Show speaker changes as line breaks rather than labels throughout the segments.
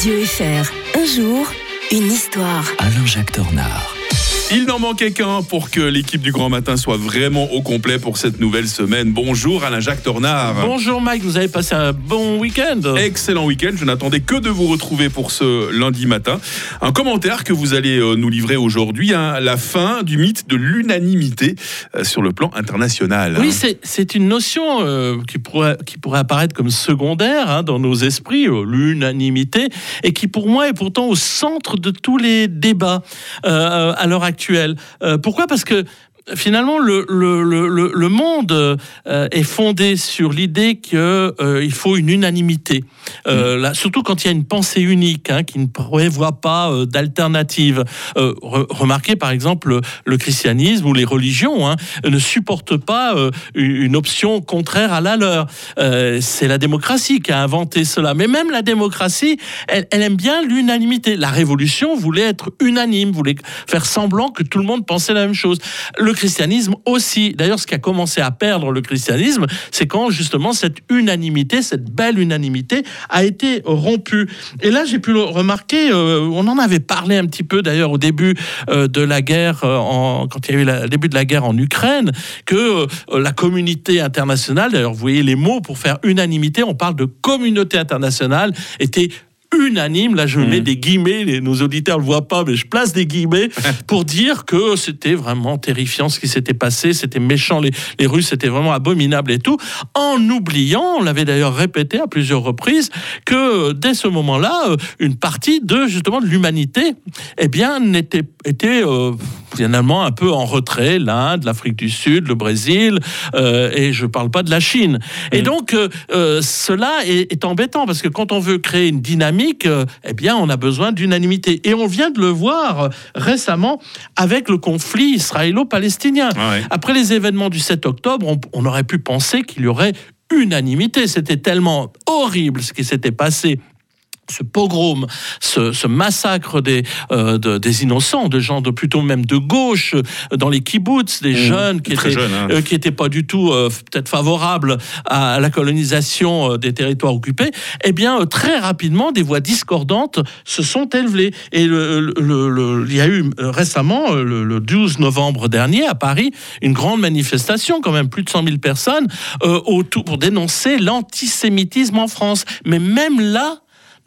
Radio FR. Un jour, une histoire.
Alain-Jacques Tornard.
Il n'en manquait qu'un pour que l'équipe du Grand Matin soit vraiment au complet pour cette nouvelle semaine. Bonjour Alain-Jacques Tornard.
Bonjour Mike, vous avez passé un bon week-end
Excellent week-end, je n'attendais que de vous retrouver pour ce lundi matin. Un commentaire que vous allez euh, nous livrer aujourd'hui, hein, la fin du mythe de l'unanimité euh, sur le plan international.
Oui,
hein.
c'est- c'est une notion euh, qui, pourrait, qui pourrait apparaître comme secondaire hein, dans nos esprits, euh, l'unanimité, et qui pour moi est pourtant au centre de tous les débats euh, à l'heure actuelle. Euh, pourquoi? Parce que finalement, le, le, le, le- le monde euh, est fondé sur l'idée qu'il faut une unanimité. Euh, là, surtout quand il y a une pensée unique hein, qui ne prévoit pas euh, d'alternative. Euh, re- remarquez par exemple le, christianisme ou les religions hein, ne supportent pas euh, une option contraire à la leur. Euh, C'est la démocratie qui a inventé cela. Mais même la démocratie, elle, elle aime bien l'unanimité. La révolution voulait être unanime, voulait faire semblant que tout le monde pensait la même chose. Le christianisme aussi. D'ailleurs, ce qui a commencé à perdre le christianisme, c'est quand justement cette unanimité, cette belle unanimité, a été rompue. Et là, j'ai pu le remarquer, euh, on en avait parlé un petit peu d'ailleurs au début euh, de la guerre, euh, en, quand il y a eu le début de la guerre en Ukraine, que la communauté internationale, d'ailleurs, vous voyez les mots pour faire unanimité, on parle de communauté internationale, était unanime, là je mets des guillemets, les- nos auditeurs ne le voient pas, mais je place des guillemets pour dire que c'était vraiment terrifiant ce qui s'était passé, c'était méchant, les, les Russes, c'était vraiment abominable et tout, en oubliant, on l'avait d'ailleurs répété à plusieurs reprises, que dès ce moment-là, euh, une partie de justement de l'humanité, eh bien, n'était était euh, finalement un peu en retrait, l'Inde, l'Afrique du Sud, le Brésil, euh, et je parle pas de la Chine. Et donc, euh, euh, cela est, est embêtant parce que quand on veut créer une dynamique, euh, eh bien, on a besoin d'unanimité. Et on vient de le voir récemment avec le conflit israélo-palestinien.
Ah ouais.
Après les événements du 7 octobre, on, on aurait pu penser qu'il y aurait unanimité. C'était tellement horrible ce qui s'était passé. Ce pogrom, ce, ce massacre des, euh, de- des innocents, de gens de plutôt même de gauche, euh, dans les kibbutz, des jeunes qui étaient,
hein.
euh, qui n'étaient pas du tout euh, peut-être favorables à la colonisation des territoires occupés, eh bien, très rapidement, des voix discordantes se sont élevées. Et le- le- le- il y a eu récemment, le, le 12 novembre dernier, à Paris, une grande manifestation, quand même plus de 100 000 personnes, autour, pour dénoncer l'antisémitisme en France. Mais même là,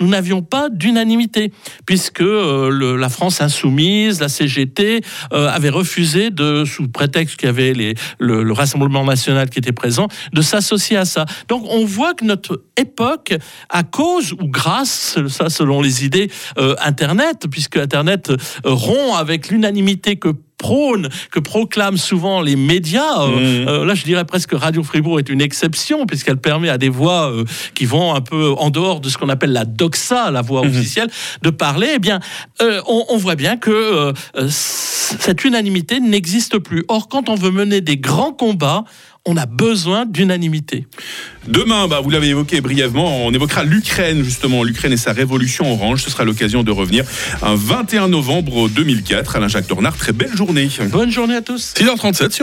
nous n'avions pas d'unanimité, puisque euh, la France insoumise, la CGT, euh, avait refusé, de, sous prétexte qu'il y avait le Rassemblement national qui était présent, de s'associer à ça. Donc on voit que notre époque, à cause ou grâce, ça selon les idées, euh, Internet, puisque Internet euh, rompt avec l'unanimité que prône, que proclament souvent les médias. euh,
Mhm.
euh, là, je dirais presque Radio Fribourg est une exception, puisqu'elle permet à des voix euh, qui vont un peu en dehors de ce qu'on appelle la doxa, la voix officielle, de parler. Eh bien, on, on voit bien que cette unanimité n'existe plus. Or, quand on veut mener des grands combats, on a besoin d'unanimité.
Demain, bah, vous l'avez évoqué brièvement, on évoquera l'Ukraine, justement, l'Ukraine et sa révolution orange. Ce sera l'occasion de revenir un 21 novembre 2004. Alain-Jacques Tornard, très belle journée.
Bonne journée à tous.
6h37 sur